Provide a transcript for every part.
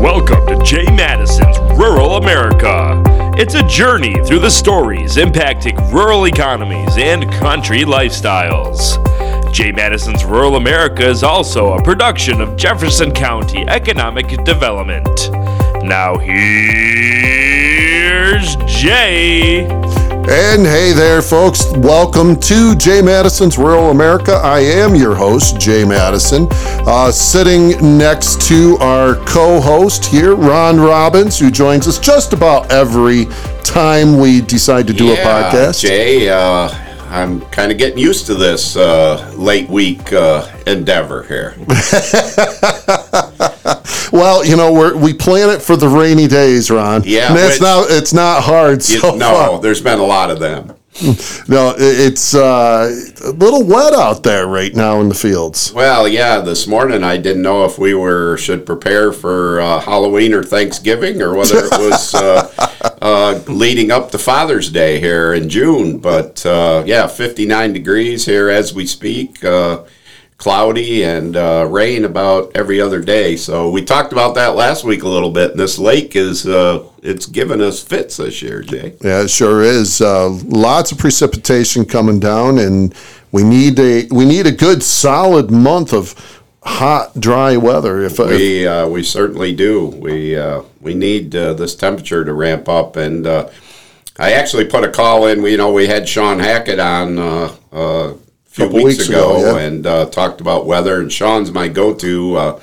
Welcome to Jay Matteson's Rural America. It's a journey through the stories impacting rural economies and country lifestyles. Jay Matteson's Rural America is also a production of Jefferson County Economic Development. Now, here's Jay. And hey there, folks. Welcome to Jay Matteson's Rural America. I am your host, Jay Matteson. Uh, sitting next to our co host here, Ron Robbins, who joins us just about every time we decide to do a podcast. Jay, uh, I'm kind of getting used to this uh, late week uh, endeavor here. Well, you know, we're, we plan it for the rainy days, Ron. Yeah, And it's not, it's not hard so no, far. there's been a lot of them. No, it's uh, a little wet out there right now in the fields. Well, yeah, this morning I didn't know if we were should prepare for uh, Halloween or Thanksgiving or whether it was uh, uh, leading up to Father's Day here in June. But uh, yeah, 59 degrees here as we speak. Cloudy and uh, rain about every other day. So we talked about that last week a little bit. And this lake is uh, it's given us fits this year, Jay. Yeah, it sure is. Uh, lots of precipitation coming down, and we need a we need a good solid month of hot, dry weather. If, if We uh, we certainly do. We uh, we need uh, this temperature to ramp up, and uh, I actually put a call in. We you know we had Sean Hackett on uh, uh, few Couple weeks, weeks ago, ago, yeah. and uh, talked about weather. And Sean's my go-to. Uh,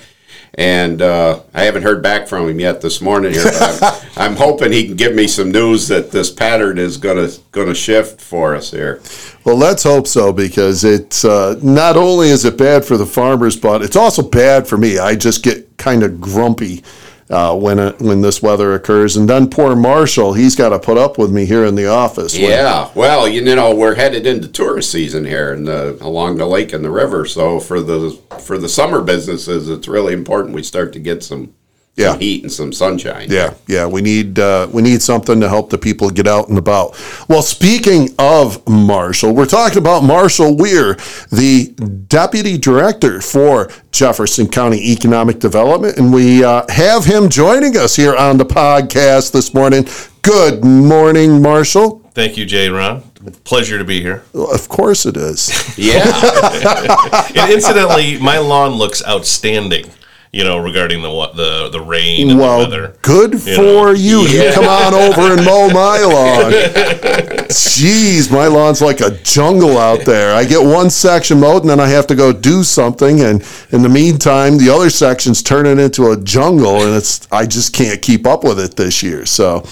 and uh, I haven't heard back from him yet this morning here. But I'm, I'm hoping he can give me some news that this pattern is gonna gonna shift for us here. well, let's hope so because it's uh, not only is it bad for the farmers, but it's also bad for me. I just get kind of grumpy. Uh, when it, when this weather occurs, and then poor Marshall, he's got to put up with me here in the office. Yeah, well, you know, we're headed into tourist season here and the, along the lake and the river. So for the for the summer businesses, it's really important we start to get some, Yeah. some heat and some sunshine. Yeah, yeah, we need uh, we need something to help the people get out and about. Well, speaking of Marshall, we're talking about Marshall Weir, the deputy director for Jefferson County Economic Development, and we uh, have him joining us here on the podcast this morning. Good morning, Marshall. Thank you, Jay Ron. Pleasure to be here. Of course it is. Yeah, And incidentally, my lawn looks outstanding. You know, regarding the what the the rain and the weather. good for know. you. You come on over and mow my lawn. Jeez, my lawn's like a jungle out there. I get one section mowed and then I have to go do something, and in the meantime, the other section's turning into a jungle, and it's I just can't keep up with it this year. So.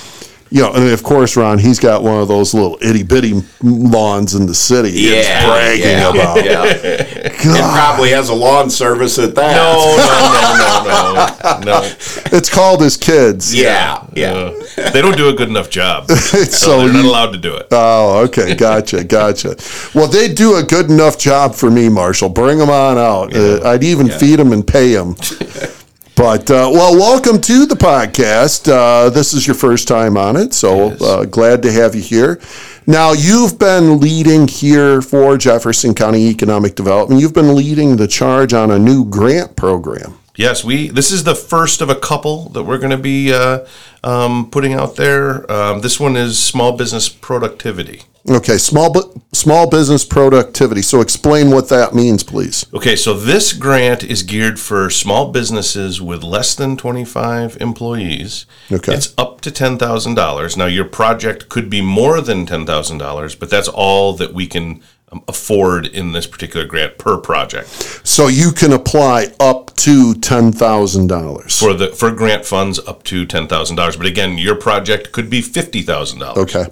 You know, and of course, Ron, he's got one of those little itty bitty lawns in the city. he's yeah, bragging yeah, about. Yeah, it probably has a lawn service at that. No, no, no, no, no, no. It's called his kids. Yeah, yeah. Uh, they don't do a good enough job, so So they're not allowed to do it. Oh, okay, gotcha, gotcha. Well, they do a good enough job for me, Marshall. Bring them on out. Uh, I'd even feed them and pay them. But uh, well, welcome to the podcast. Uh, this is your first time on it, so uh, glad to have you here. Now, you've been leading here for Jefferson County Economic Development. You've been leading the charge on a new grant program. Yes, we. This is the first of a couple that we're going to be uh, um, putting out there. Um, this one is small business productivity. Okay, small bu- small business productivity. So, explain what that means, please. Okay, so this grant is geared for small businesses with less than 25 employees. Okay. It's up to $10,000. Now, your project could be more than $10,000, but that's all that we can afford in this particular grant per project So you can apply up to ten thousand dollars. for the for grant funds up to $10,000. But again, your project could be $50,000. Okay,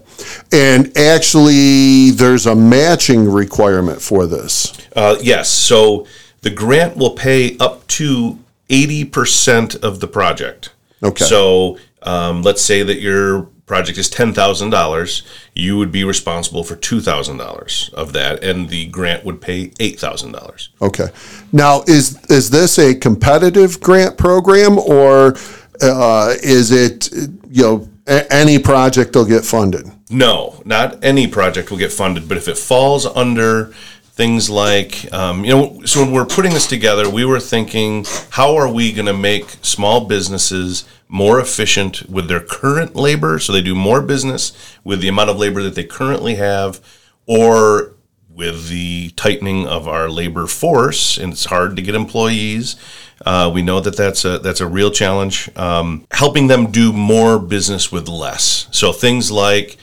and actually, there's a matching requirement for this. Uh, yes. So the grant will pay up to 80% of the project. Okay. So um, let's say that your project is $10,000. You would be responsible for $2,000 of that, and the grant would pay $8,000. Okay, now is is this a competitive grant program or uh, is it you know a- any project will get funded? No, not any project will get funded, but if it falls under things like, um, you know, so when we're putting this together, we were thinking, how are we going to make small businesses more efficient with their current labor so they do more business with the amount of labor that they currently have, or with the tightening of our labor force, and it's hard to get employees. Uh, we know that that's a that's a real challenge. Um, helping them do more business with less. So things like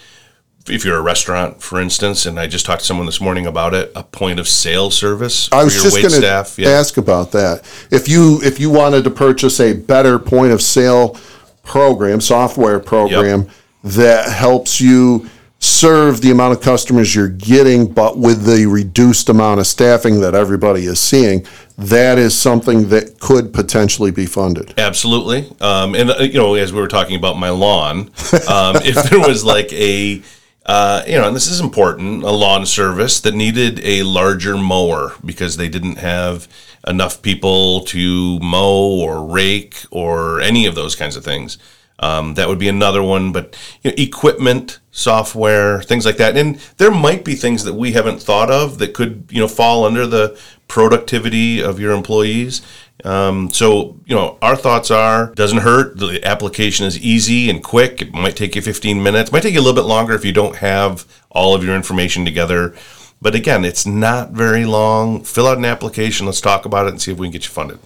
if you're a restaurant, for instance, and I just talked to someone this morning about it, a point of sale service I for was your just going staff. to ask about that. If you if you wanted to purchase a better point of sale program, software program that helps you serve the amount of customers you're getting, but with the reduced amount of staffing that everybody is seeing, that is something that could potentially be funded. Absolutely. Um, and, uh, you know, as we were talking about my lawn, um, if there was like a, uh, you know, and this is important, a lawn service that needed a larger mower because they didn't have enough people to mow or rake or any of those kinds of things. Um, that would be another one, but you know, equipment, software, things like that, and there might be things that we haven't thought of that could you know fall under the productivity of your employees. Um, so you know, our thoughts are doesn't hurt. The application is easy and quick. It might take you 15 minutes. It might take you a little bit longer if you don't have all of your information together. But again, it's not very long. Fill out an application. Let's talk about it and see if we can get you funded.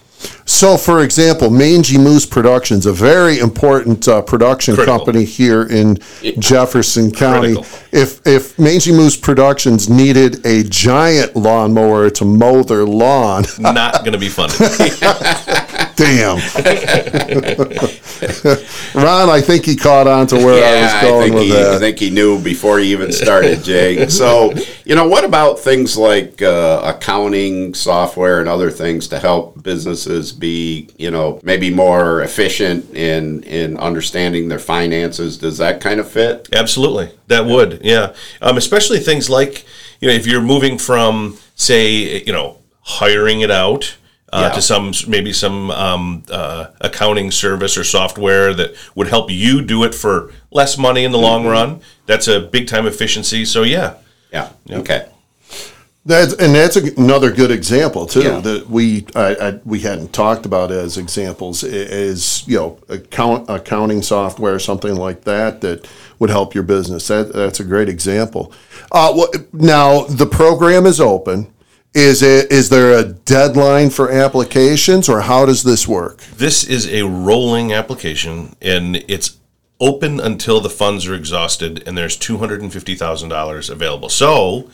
So, for example, Mangy Moose Productions, a very important uh, production Critical. company here in Jefferson County. Critical. If if Mangy Moose Productions needed a giant lawnmower to mow their lawn, Not going to be funded. damn. Ron, I think he caught on to where I was Yeah, I going think with he, that. I think he knew before he even started, Jay. so, you know, what about things like uh, accounting software and other things to help businesses be, you know, maybe more efficient in in understanding their finances? Does that kind of fit? Absolutely, that would, yeah. Um, especially things like you know, if you're moving from, say, you know, hiring it out uh, Yeah. to some maybe some um, uh, accounting service or software that would help you do it for less money in the long Mm-hmm. run. That's a big time efficiency. So yeah, Yeah. Okay. That's and that's a, another good example too Yeah. that we I, I, we hadn't talked about as examples is you know account accounting software or something like that that would help your business. That that's a great example. Uh, what, now the program is open. Is it is there a deadline for applications or how does this work? this is a rolling application and it's open until the funds are exhausted and there's $250,000 available. So,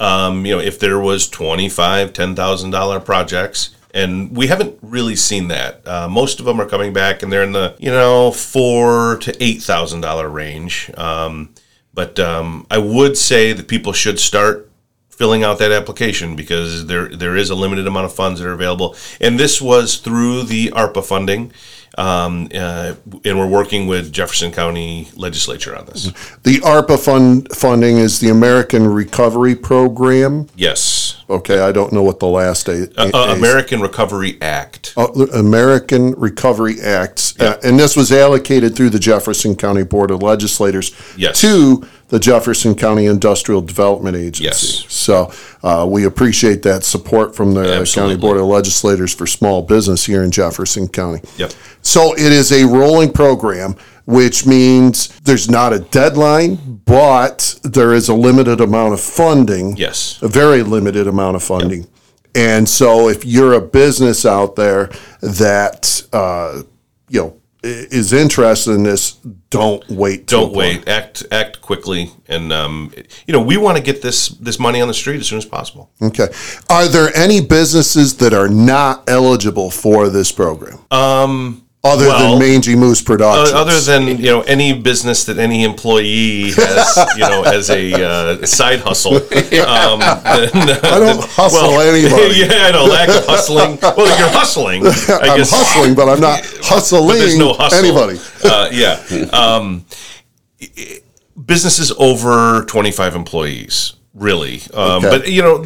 um, you know, if there was 25, $10,000 projects, and we haven't really seen that. Uh, most of them are coming back and they're in the, you know, four to $8,000 range. Um, but um, I would say that people should start filling out that application because there there is a limited amount of funds that are available. And this was through the ARPA funding, um, uh, and we're working with Jefferson County Legislature on this. The ARPA fund funding is the American Recovery Program. Yes, Okay, I don't know what the last a, uh, a- American Recovery Act. Uh, American Recovery Acts, uh, and this was allocated through the Jefferson County Board of Legislators Yes. to the Jefferson County Industrial Development Agency. Yes. So uh, we appreciate that support from the Absolutely. County Board of Legislators for small business here in Jefferson County. Yep. So it is a rolling program, which means there's not a deadline, but there is a limited amount of funding Yes. a very limited amount of funding. And so, if you're a business out there that uh, you know is interested in this, don't wait. Don't wait. Act act quickly, and um, you know we want to get this this money on the street as soon as possible. Okay. Are there any businesses that are not eligible for this program? Um. Other well, than Mangy Moose Productions. Uh, other than you know any business that any employee has you know as a uh, side hustle. Um, then, I don't hustle anybody. yeah, I know lack of hustling. Well, you're hustling. I I'm guess hustling, but I'm not hustling there's no hustle. anybody. Uh, yeah. Um, businesses over 25 employees, really. Um, Okay. But, you know,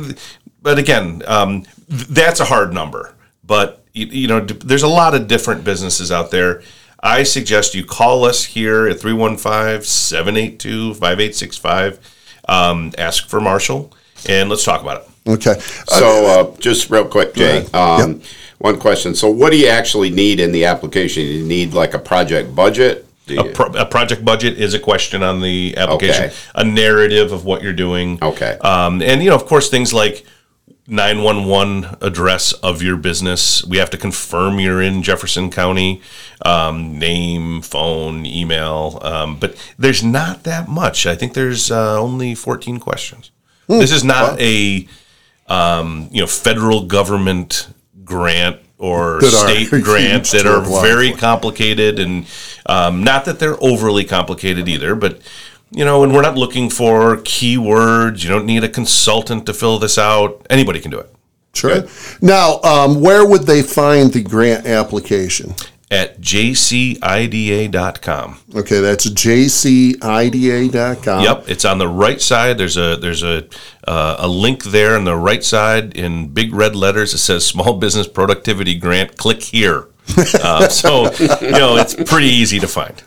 but again, um, th- that's a hard number. But, you, you know, d- there's a lot of different businesses out there. I suggest you call us here at 315 782 5865. Ask for Marshall and let's talk about it. Okay. So, uh, just real quick, Jay. ahead. Um, One question. So, what do you actually need in the application? You need like a project budget? A, pro- a project budget is a question on the application. Okay. A narrative of what you're doing. Okay. Um, and you know, of course, things like 911 address of your business. We have to confirm you're in Jefferson County. Um, name, phone, email. Um, but there's not that much. I think there's uh, only 14 questions. Hmm. This is not a um, you know federal government grant or That state grants that are very complicated and um, not that they're overly complicated either, but you know, and we're not looking for keywords. You don't need a consultant to fill this out. Anybody can do it Sure. Now, um, where would they find the grant application? at jcida.com. Okay, that's jcida.com. Yep, it's on the right side. There's a there's a uh, a link there on the right side in big red letters. It says Small Business Productivity Grant. Click here. Uh, so you know it's pretty easy to find.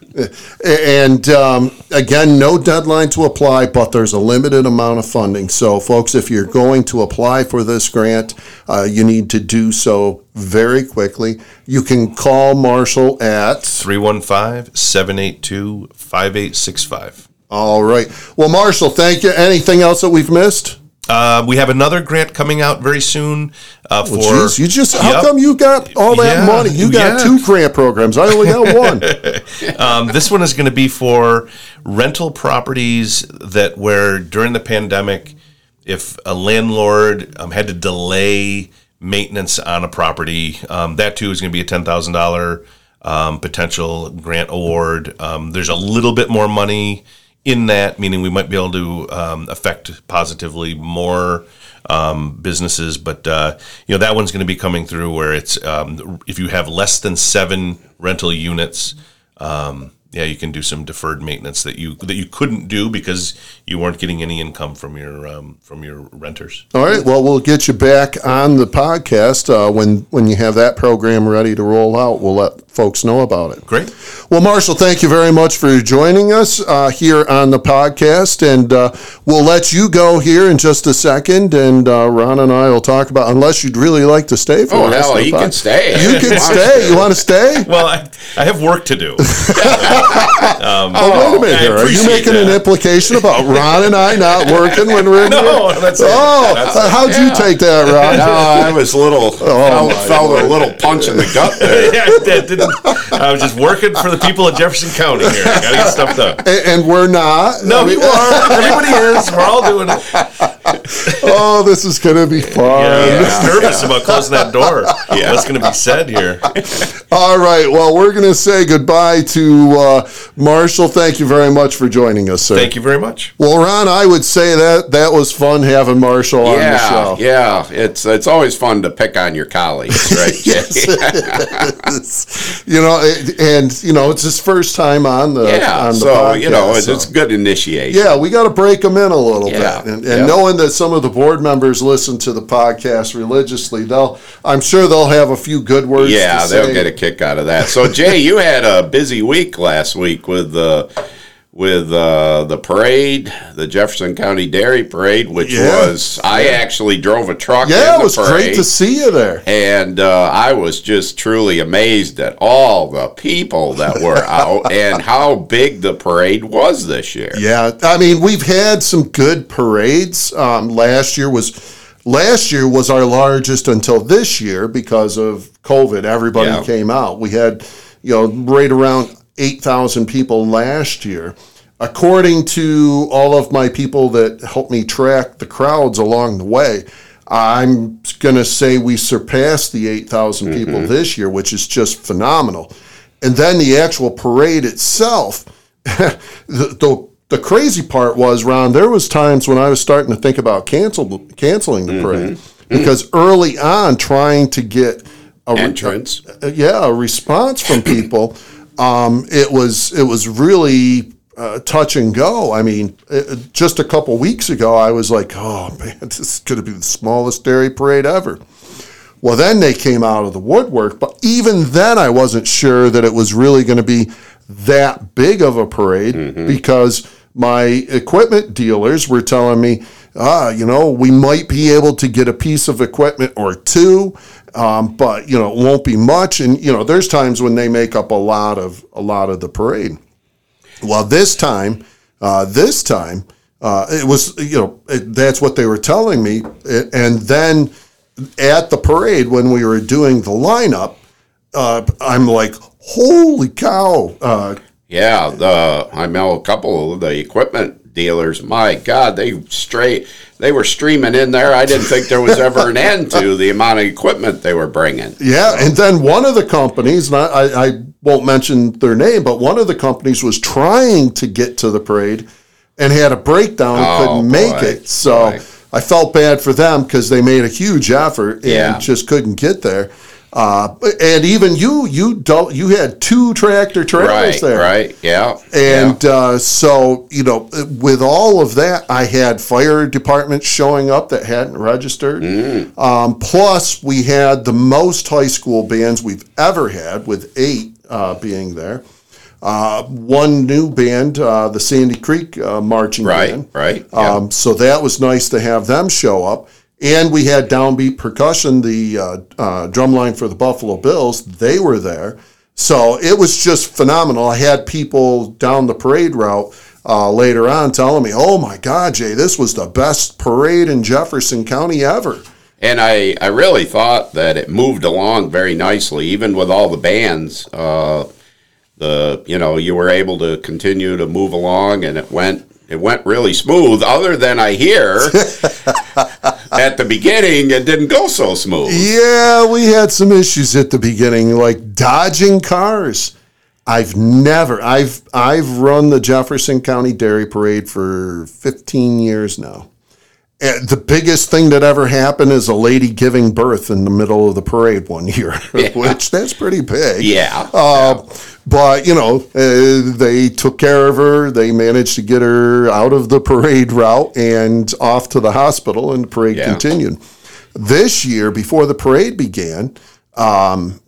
And um, again, no deadline to apply, but there's a limited amount of funding. So, folks, if you're going to apply for this grant, uh, you need to do so very quickly. You can call Marshall at. 315 782 5865. All right. Well, Marshall, thank you. Anything else that we've missed? Uh, we have another grant coming out very soon uh, for. Jeez, you just, how Yep. come you got all that Yeah, money? You got yeah. two grant programs. I only got one. Um, this one is going to be for rental properties that where during the pandemic, if a landlord um, had to delay maintenance on a property, um, that too is going to be a ten thousand dollar um, potential grant award. Um, there's a little bit more money in that, meaning we might be able to um, affect positively more um, businesses. But uh, you know that one's going to be coming through where it's um, if you have less than seven rental units. Um, yeah, you can do some deferred maintenance that you that you couldn't do because you weren't getting any income from your um, from your renters. All right. Well, we'll get you back on the podcast uh, when when you have that program ready to roll out. We'll let folks know about it. Great. Well, Marshall, thank you very much for joining us uh, here on the podcast, and uh, we'll let you go here in just a second, and uh, Ron and I will talk about. Unless you'd really like to stay for Oh, the rest hell, of the he pod- can stay. You can stay. You want to stay? Well, I, I have work to do. oh, wait a minute here. Are you appreciate making an implication about Ron and I not working when we're in No, here? that's it. Oh, That's uh, how'd you take that, Ron? No, I was a little, Oh, felt, felt a little punch in the gut there. yeah, I didn't. I was just working for the people of Jefferson County here. I gotta get stuff done. And, and we're not. No, I mean, you are. Everybody is. We're all doing it. Oh, this is going to be fun. Yeah, I'm just nervous about closing that door. Yeah. What's going to be said here? All right. Well, we're going to say goodbye to uh, Uh, Marshall. Thank you very much for joining us, sir. Thank you very much. Well, Ron, I would say that that was fun having Marshall on the show. yeah. It's it's always fun to pick on your colleagues, right, Jay? you know, it- and you know, it's his first time on the yeah. on the So you know, it's, so. it's good initiation. Yeah, we got to break them in a little Yeah, bit, and, and yeah. knowing that some of the board members listen to the podcast religiously, they'll I'm sure they'll have a few good words. Yeah, they'll say. get a kick out of that. So Jay, you had a busy week last week with the with uh, the parade, the Jefferson County Dairy Parade, which Yeah. was I actually drove a truck. Yeah, it was great to see you there. And uh, I was just truly amazed at all the people that were out and how big the parade was this year. Yeah, I mean we've had some good parades. Um, last year was last year was our largest until this year because of COVID. Everybody Yeah. came out. We had you know right around eight thousand people last year. According to all of my people that helped me track the crowds along the way, I'm going to say we surpassed the 8,000 mm-hmm. people this year, which is just phenomenal. And then the actual parade itself, the, the the crazy part was, Ron, there was times when I was starting to think about cancel canceling the mm-hmm. parade mm-hmm. because early on, trying to get a Entrance. uh, yeah, a response from people, um, it was it was really uh, touch and go. I mean, uh, just a couple weeks ago, I was like, oh man, this is going to be the smallest dairy parade ever. Well, then they came out of the woodwork, but even then, I wasn't sure that it was really going to be that big of a parade because my equipment dealers were telling me ah, you know, we might be able to get a piece of equipment or two, um, but you know, it won't be much. And you know, there's times when they make up a lot of a lot of the parade. Well, this time, uh, this time, uh, it was you know it, that's what they were telling me, A- and then at the parade when we were doing the lineup, uh, I'm like, holy cow! Uh, Yeah, the I know a couple of the equipment dealers. My God, they straight they were streaming in there. I didn't think there was ever an end to the amount of equipment they were bringing. Yeah, and then one of the companies, and I, I, I won't mention their name, but one of the companies was trying to get to the parade and had a breakdown and Oh, couldn't make boy, it. So boy. I felt bad for them because they made a huge effort and Yeah. just couldn't get there. Uh, and even you, you don't, you had two tractor trailers Right, there. right, yeah, And yeah. uh, so, you know, with all of that, I had fire departments showing up that hadn't registered. Mm. Um, plus, we had the most high school bands we've ever had, with eight uh, being there. Uh, one new band, uh, the Sandy Creek uh, Marching right, Band. right, yeah. Um, so that was nice to have them show up. And we had Downbeat Percussion, the uh, uh, drumline for the Buffalo Bills. They were there. So it was just phenomenal. I had people down the parade route uh, later on telling me, oh my God, Jay, this was the best parade in Jefferson County ever. And I, I really thought that it moved along very nicely, even with all the bands. Uh, the you know you were able to continue to move along, and it went it went really smooth. Other than I hear at the beginning, it didn't go so smooth. Yeah, we had some issues at the beginning, like dodging cars. I've never I've I've run the Jefferson County Dairy Parade for 15 years now. And the biggest thing that ever happened is a lady giving birth in the middle of the parade one year, which that's pretty big. Yeah. Uh, But you know, uh, they took care of her. They managed to get her out of the parade route and off to the hospital, and the parade Yeah. continued. This year, before the parade began, um,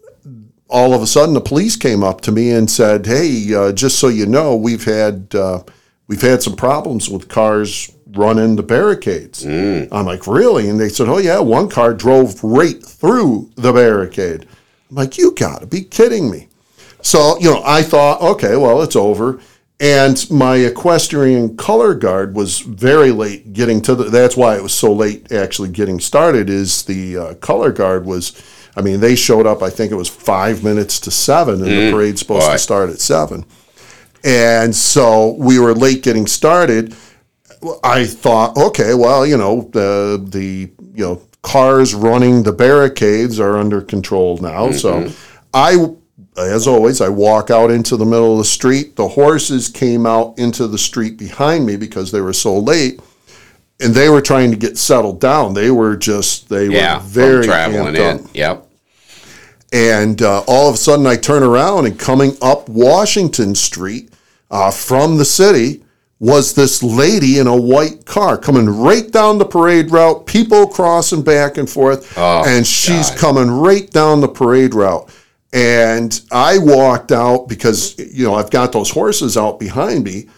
all of a sudden the police came up to me and said, "Hey, uh, just so you know, we've had uh, we've had some problems with cars running the barricades." I'm like, "Really?" And they said, "Oh yeah, one car drove right through the barricade." I'm like, "You got to be kidding me!" So you know, I thought, okay, well, it's over. And my equestrian color guard was very late getting to the. That's why it was so late actually getting started. Is the uh, color guard was, I mean, they showed up. I think it was five minutes to seven, and the parade's supposed boy. to start at seven. And so we were late getting started. I thought, okay, well, you know, the the you know cars running the barricades are under control now. So I, as always, I walk out into the middle of the street. The horses came out into the street behind me because they were so late, and they were trying to get settled down. They were just they yeah. were very traveling in. up. Yep. And uh, all of a sudden, I turn around and coming up Washington Street uh, from the city was this lady in a white car coming right down the parade route, people crossing back and forth, Oh, and she's God. coming right down the parade route. And I walked out because, you know, I've got those horses out behind me.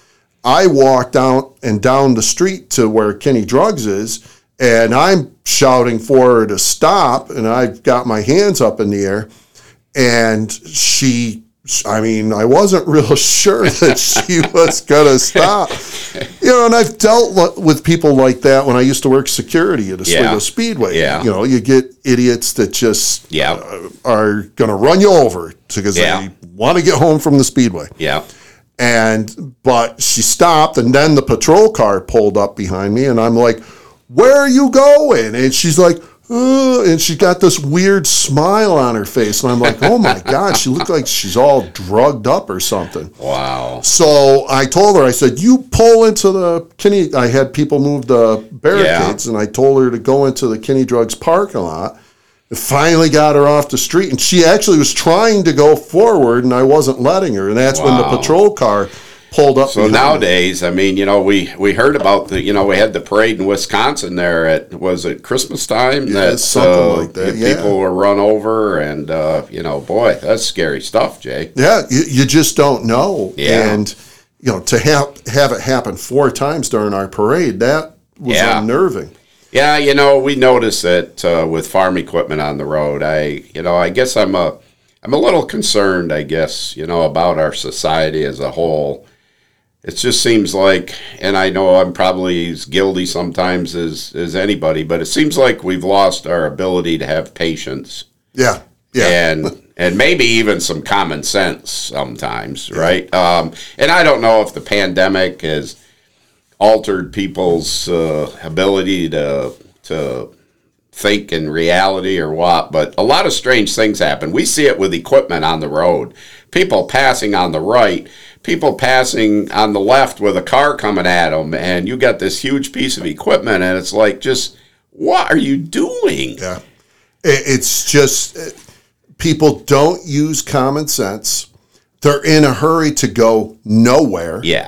I walked out and down the street to where Kinney Drugs is, and I'm shouting for her to stop, and I've got my hands up in the air, and she, I mean, I wasn't real sure that she was gonna stop, you know. And I've dealt with people like that when I used to work security at a Yeah. Speedway. Yeah. you know, you get idiots that just Yeah. uh, are gonna run you over because Yeah. they want to get home from the speedway Yeah. and but she stopped and then the patrol car pulled up behind me and i'm like where are you going and she's like uh, and she got this weird smile on her face and i'm like oh my god she looked like she's all drugged up or something. Wow. so i told her i said you pull into the kinney i had people move the barricades and i told her to go into the kinney drugs parking lot. And finally got her off the street and she actually was trying to go forward and i wasn't letting her and that's when the patrol car pulled up So behind me. nowadays, I mean, you know, we we heard about the, you know, we had the parade in Wisconsin there at was it Christmas time Yeah, something like that, yeah. People were run over, and uh, you know, boy, that's scary stuff, Jay. Yeah, you, you just don't know. Yeah. And you know, to have have it happen four times during our parade, that was Yeah. unnerving. Yeah, you know, we notice it uh, with farm equipment on the road. I, you know, I guess I'm a, I'm a little concerned. I guess you know about our society as a whole. It just seems like, and I know I'm probably as guilty sometimes as as anybody, but it seems like we've lost our ability to have patience Yeah, yeah, and and maybe even some common sense sometimes, right? Um, and I don't know if the pandemic has altered people's uh, ability to to think in reality or what, but a lot of strange things happen. We see it with equipment on the road, people passing on the right, people passing on the left with a car coming at them, and you got this huge piece of equipment, and it's like, just what are you doing? yeah. It's just uh, people don't use common sense. They're in a hurry to go nowhere. Yeah.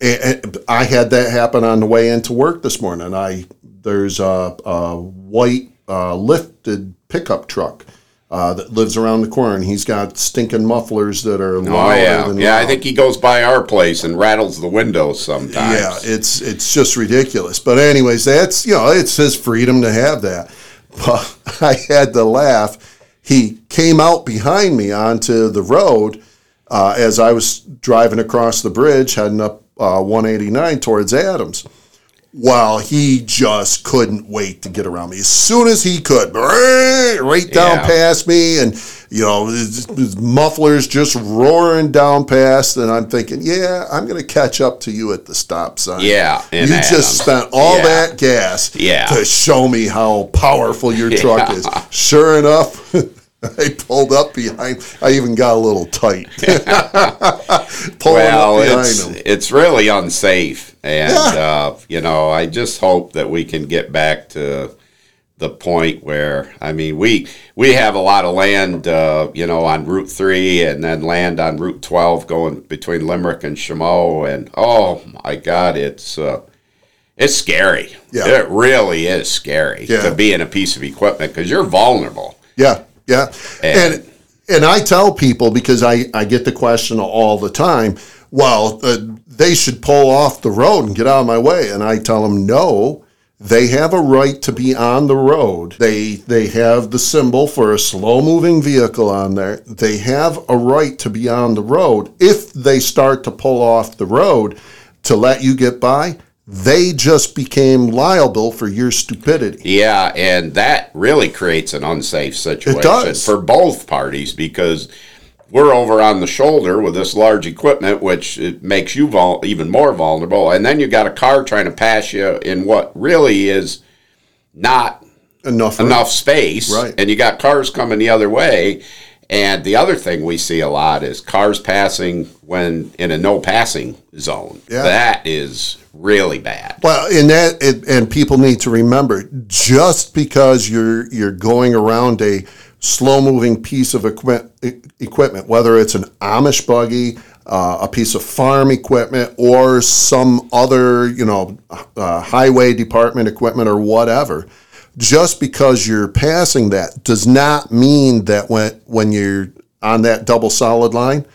And- and I had that happen on the way into work this morning. I there's a, a white uh, lifted pickup truck uh, that lives around the corner, and he's got stinking mufflers that are Oh louder yeah, than yeah. I think he goes by our place and rattles the windows sometimes. Yeah, it's it's just ridiculous. But anyways, that's you know it's his freedom to have that. But I had to laugh. He came out behind me onto the road uh, as I was driving across the bridge, heading up uh, 189 towards Adams. Well, he just couldn't wait to get around me. As soon as he could, right down Yeah. past me, and you know, his, his mufflers just roaring down past. And I'm thinking, yeah, I'm going to catch up to you at the stop sign. Yeah, you just spent all Yeah. that gas Yeah. to show me how powerful your truck is. Sure enough. I pulled up behind. I even got a little tight. Well, it's him. it's really unsafe, and uh, you know, I just hope that we can get back to the point where I mean, we we have a lot of land, uh, you know, on Route Three, and then land on Route Twelve going between Limerick and Chaumont, and oh my God, it's. Uh, it's scary. Yeah. It really is scary Yeah. to be in a piece of equipment because you're vulnerable. Yeah, yeah. And- And and I tell people because I I get the question all the time. Well, uh, they should pull off the road and get out of my way, and I tell them no. They have a right to be on the road. They they have the symbol for a slow moving vehicle on there. They have a right to be on the road. If they start to pull off the road to let you get by, they just became liable for your stupidity. Yeah, and that really creates an unsafe situation does. for both parties because we're over on the shoulder with this large equipment, which it makes you vul- even more vulnerable. And then you got a car trying to pass you in what really is not Enough. enough space, Right. and you got cars coming the other way. And the other thing we see a lot is cars passing when in a no passing zone. Yeah. That is really bad. Well, and that it, and people need to remember, just because you're you're going around a slow moving piece of equipment, equipment, whether it's an Amish buggy, uh, a piece of farm equipment, or some other you know uh, highway department equipment or whatever. Just because you're passing that does not mean that when when you're on that double solid line,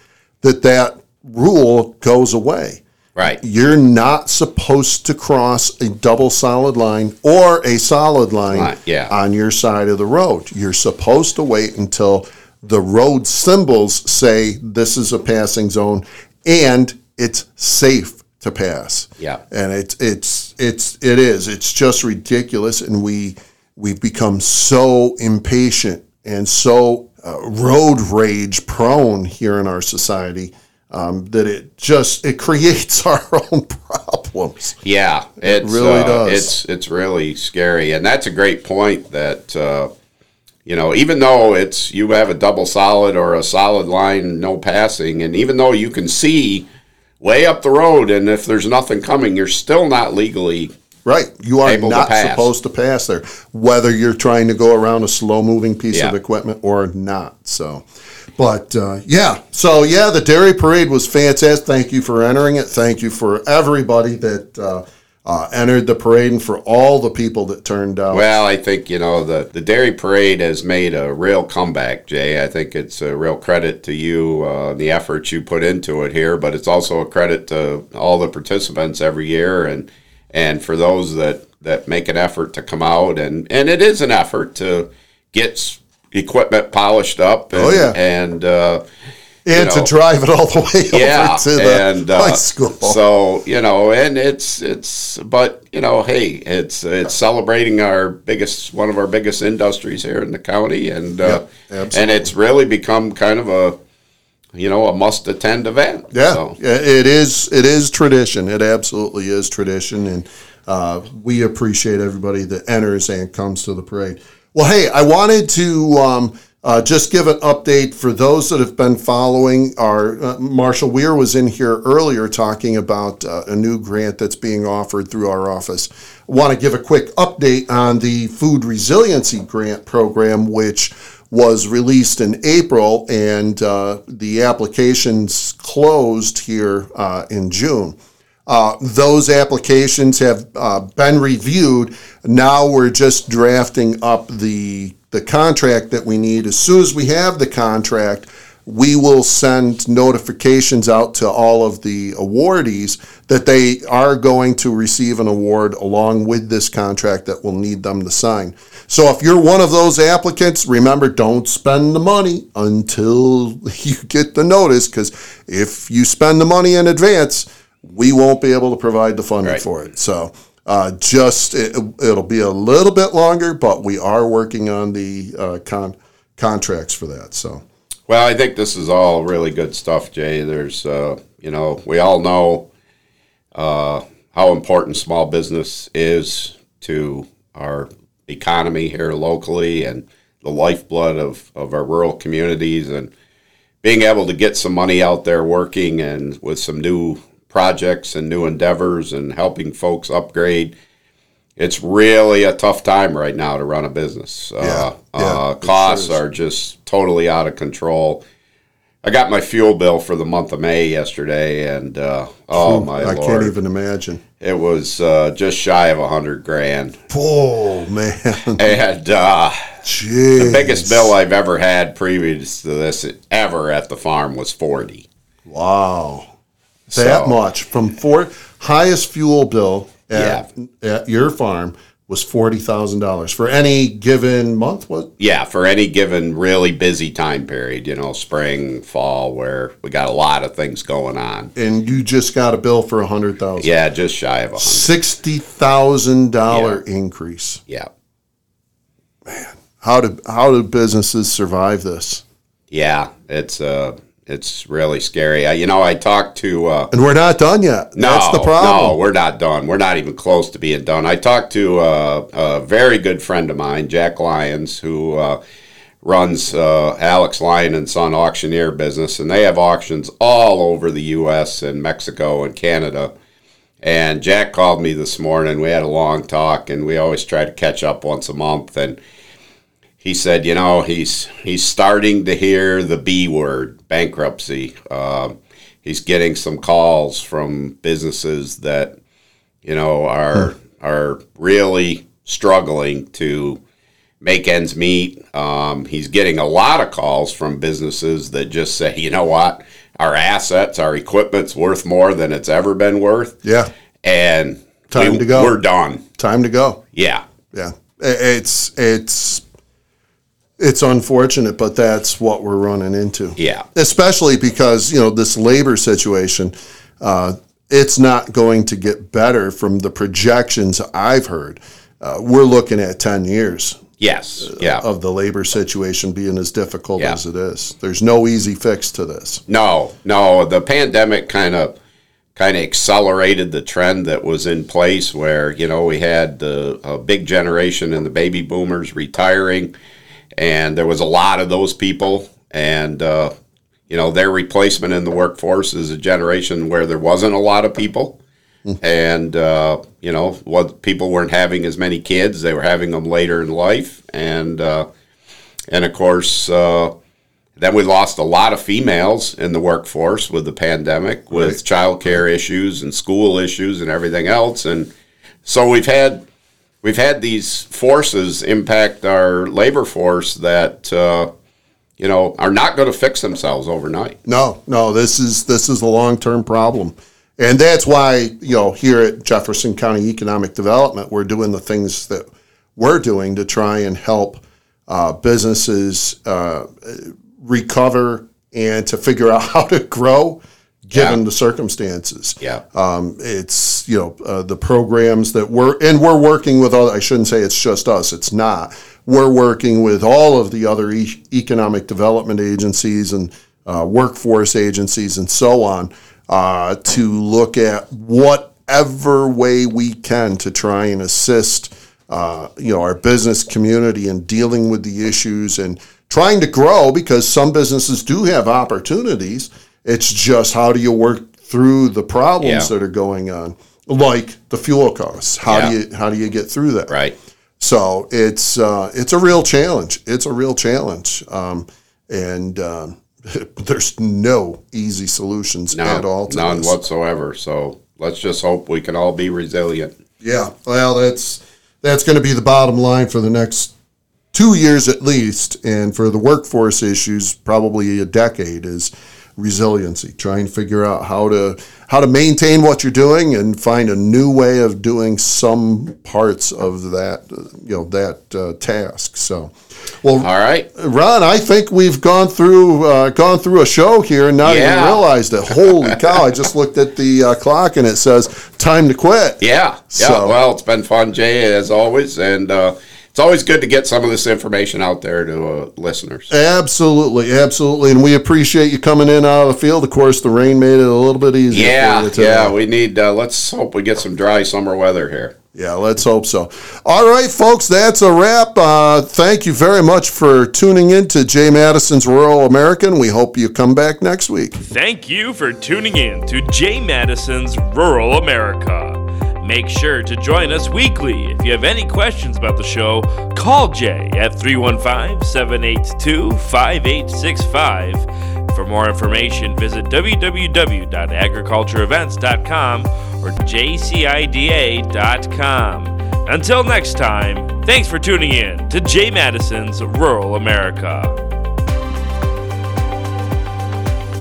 that that rule goes away Right. you're not supposed to cross a double solid line or a solid line Line, yeah. on your side of the road. You're supposed to wait until the road symbols say this is a passing zone and it's safe to pass. Yeah. And it's it's it's it is. It's just ridiculous and we we've become so impatient and so uh, road rage prone here in our society um, that it just it creates our own problems. Yeah, it's really uh, does. It's it's really scary, and that's a great point. That uh, you know, even though it's you have a double solid or a solid line, no passing, and even though you can see way up the road, and if there's nothing coming, you're still not legally. Right. You are Able to not supposed to pass there, whether you're trying to go around a slow moving piece of equipment or not. So, but uh, yeah. So, yeah, the Dairy Parade was fantastic. Thank you for entering it. Thank you for everybody that uh, uh, entered the parade and for all the people that turned out. Well, I think you know the the Dairy Parade has made a real comeback, Jay. I think it's a real credit to you, uh, the efforts you put into it here, but it's also a credit to all the participants every year and. and for those that that make an effort to come out and and it is an effort to get equipment polished up. And, Oh, yeah. and. Uh, and know, to drive it all the way yeah, over to the and uh, high school. So you know, and it's it's, but you know, hey, it's it's celebrating our biggest one of our biggest industries here in the county, and uh, and it's really become kind of a you know a must attend event. Yeah, So, it is. It is tradition. It absolutely is tradition, and uh, we appreciate everybody that enters and comes to the parade. Well, hey, I wanted to um, uh, just give an update for those that have been following. Our uh, Marshall Weir was in here earlier talking about uh, a new grant that's being offered through our office. I want to give a quick update on the Food Resiliency Grant Program, which was released in April, and uh, the applications closed here uh, in June. Uh, those applications have uh, been reviewed. Now we're just drafting up the the contract that we need. As soon as we have the contract, we will send notifications out to all of the awardees that they are going to receive an award along with this contract that we'll need them to sign. So if you're one of those applicants, remember don't spend the money until you get the notice because if you spend the money in advance, we won't be able to provide the funding Right. for it. So uh, just it, it'll be a little bit longer, but we are working on the uh, con- contracts for that. So well, I think this is all really good stuff, Jay. There's uh, you know we all know uh, how important small business is to our economy here locally and the lifeblood of, of our rural communities and being able to get some money out there working and with some new projects and new endeavors and helping folks upgrade. It's really a tough time right now to run a business. Yeah, uh, yeah, uh, costs sure are just totally out of control. I got my fuel bill for the month of May yesterday, and uh, oh my I lord, can't even imagine. it was uh, just shy of a hundred grand, Oh man, and uh, Jeez. the biggest bill I've ever had previous to this ever at the farm was forty. Wow, that So- much from four highest fuel bill at, at your farm was forty thousand dollars for any given month. What? Yeah, for any given really busy time period, you know, spring, fall, where we got a lot of things going on. And you just got a bill for a hundred thousand. Yeah, just shy of a hundred. Sixty thousand dollar increase. Yeah, Man, How do how do businesses survive this? yeah, it's uh, it's really scary. I, you know, I talked to uh, And we're not done yet. No, That's the No, problem. we're not done. We're not even close to being done. I talked to uh, a very good friend of mine, Jack Lyons, who uh, runs uh, Alex Lyon and Son auctioneer business, and they have auctions all over the U.S. and Mexico and Canada. And Jack called me this morning. We had a long talk, and we always try to catch up once a month. And he said, you know, he's he's starting to hear the B word, bankruptcy. Um, he's getting some calls from businesses that, you know, are are really struggling to make ends meet. Um, he's getting a lot of calls from businesses that just say, you know what, our assets, our equipment's worth more than it's ever been worth, Yeah. and Time we, to go. We're done. Time to go. Yeah. Yeah. It's it's it's unfortunate, but that's what we're running into. Yeah. Especially because, you know, this labor situation, uh, it's not going to get better from the projections I've heard. Uh, we're looking at 10 years Yes. Yeah. of the labor situation being as difficult Yeah. as it is. There's no easy fix to this. No, no. The pandemic kind of kind of accelerated the trend that was in place, where you know we had the a big generation and the baby boomers retiring, and there was a lot of those people, and uh, you know their replacement in the workforce is a generation where there wasn't a lot of people. And uh, you know, what people weren't having as many kids; they were having them later in life, and uh, and of course, uh, then we lost a lot of females in the workforce with the pandemic, with childcare issues and school issues and everything else. And so we've had we've had these forces impact our labor force that uh, you know are not going to fix themselves overnight. No, no, this is this is a long term problem, And that's why, you know, here at Jefferson County Economic Development, we're doing the things that we're doing to try and help uh, businesses uh, recover and to figure out how to grow given Yeah. the circumstances. Yeah. Um, it's, you know, uh, the programs that we're, and we're working with all, I shouldn't say it's just us, it's not. We're working with all of the other e- economic development agencies and uh, workforce agencies and so on uh, to look at whatever way we can to try and assist uh, you know our business community in dealing with the issues and trying to grow because some businesses do have opportunities. It's just how do you work through the problems Yeah. that are going on, like the fuel costs. How do you how do you get through that? Right. So it's uh, it's a real challenge. It's a real challenge, um, and um, there's no easy solutions No, at all to none this. whatsoever. So let's just hope we can all be resilient. Yeah, well, that's that's going to be the bottom line for the next two years at least, and for the workforce issues, probably a decade is resiliency. Try and figure out how to how to maintain what you're doing and find a new way of doing some parts of that you know that uh, task. So, well, All right. Ron, I think we've gone through uh, gone through a show here and not even realized it. Holy cow! I just looked at the uh, clock and it says time to quit. Yeah. Yeah. So- well, it's been fun, Jay, as always, and uh, it's always good to get some of this information out there to uh, listeners. Absolutely, absolutely, and we appreciate you coming in out of the field. Of course, the rain made it a little bit easier. for Yeah. you. Yeah. We need. Uh, let's hope we get some dry summer weather here. yeah. Let's hope so. All right, folks, that's a wrap. Uh, thank you very much for tuning in to Jay Matteson's Rural American. We hope you come back next week. Thank you for tuning in to Jay Matteson's Rural America. Make sure to join us weekly. If you have any questions about the show, call Jay at 315 782 5865. For more information, visit www.agricultureevents.com or jcida.com. Until next time, thanks for tuning in to Jay Matteson's Rural America.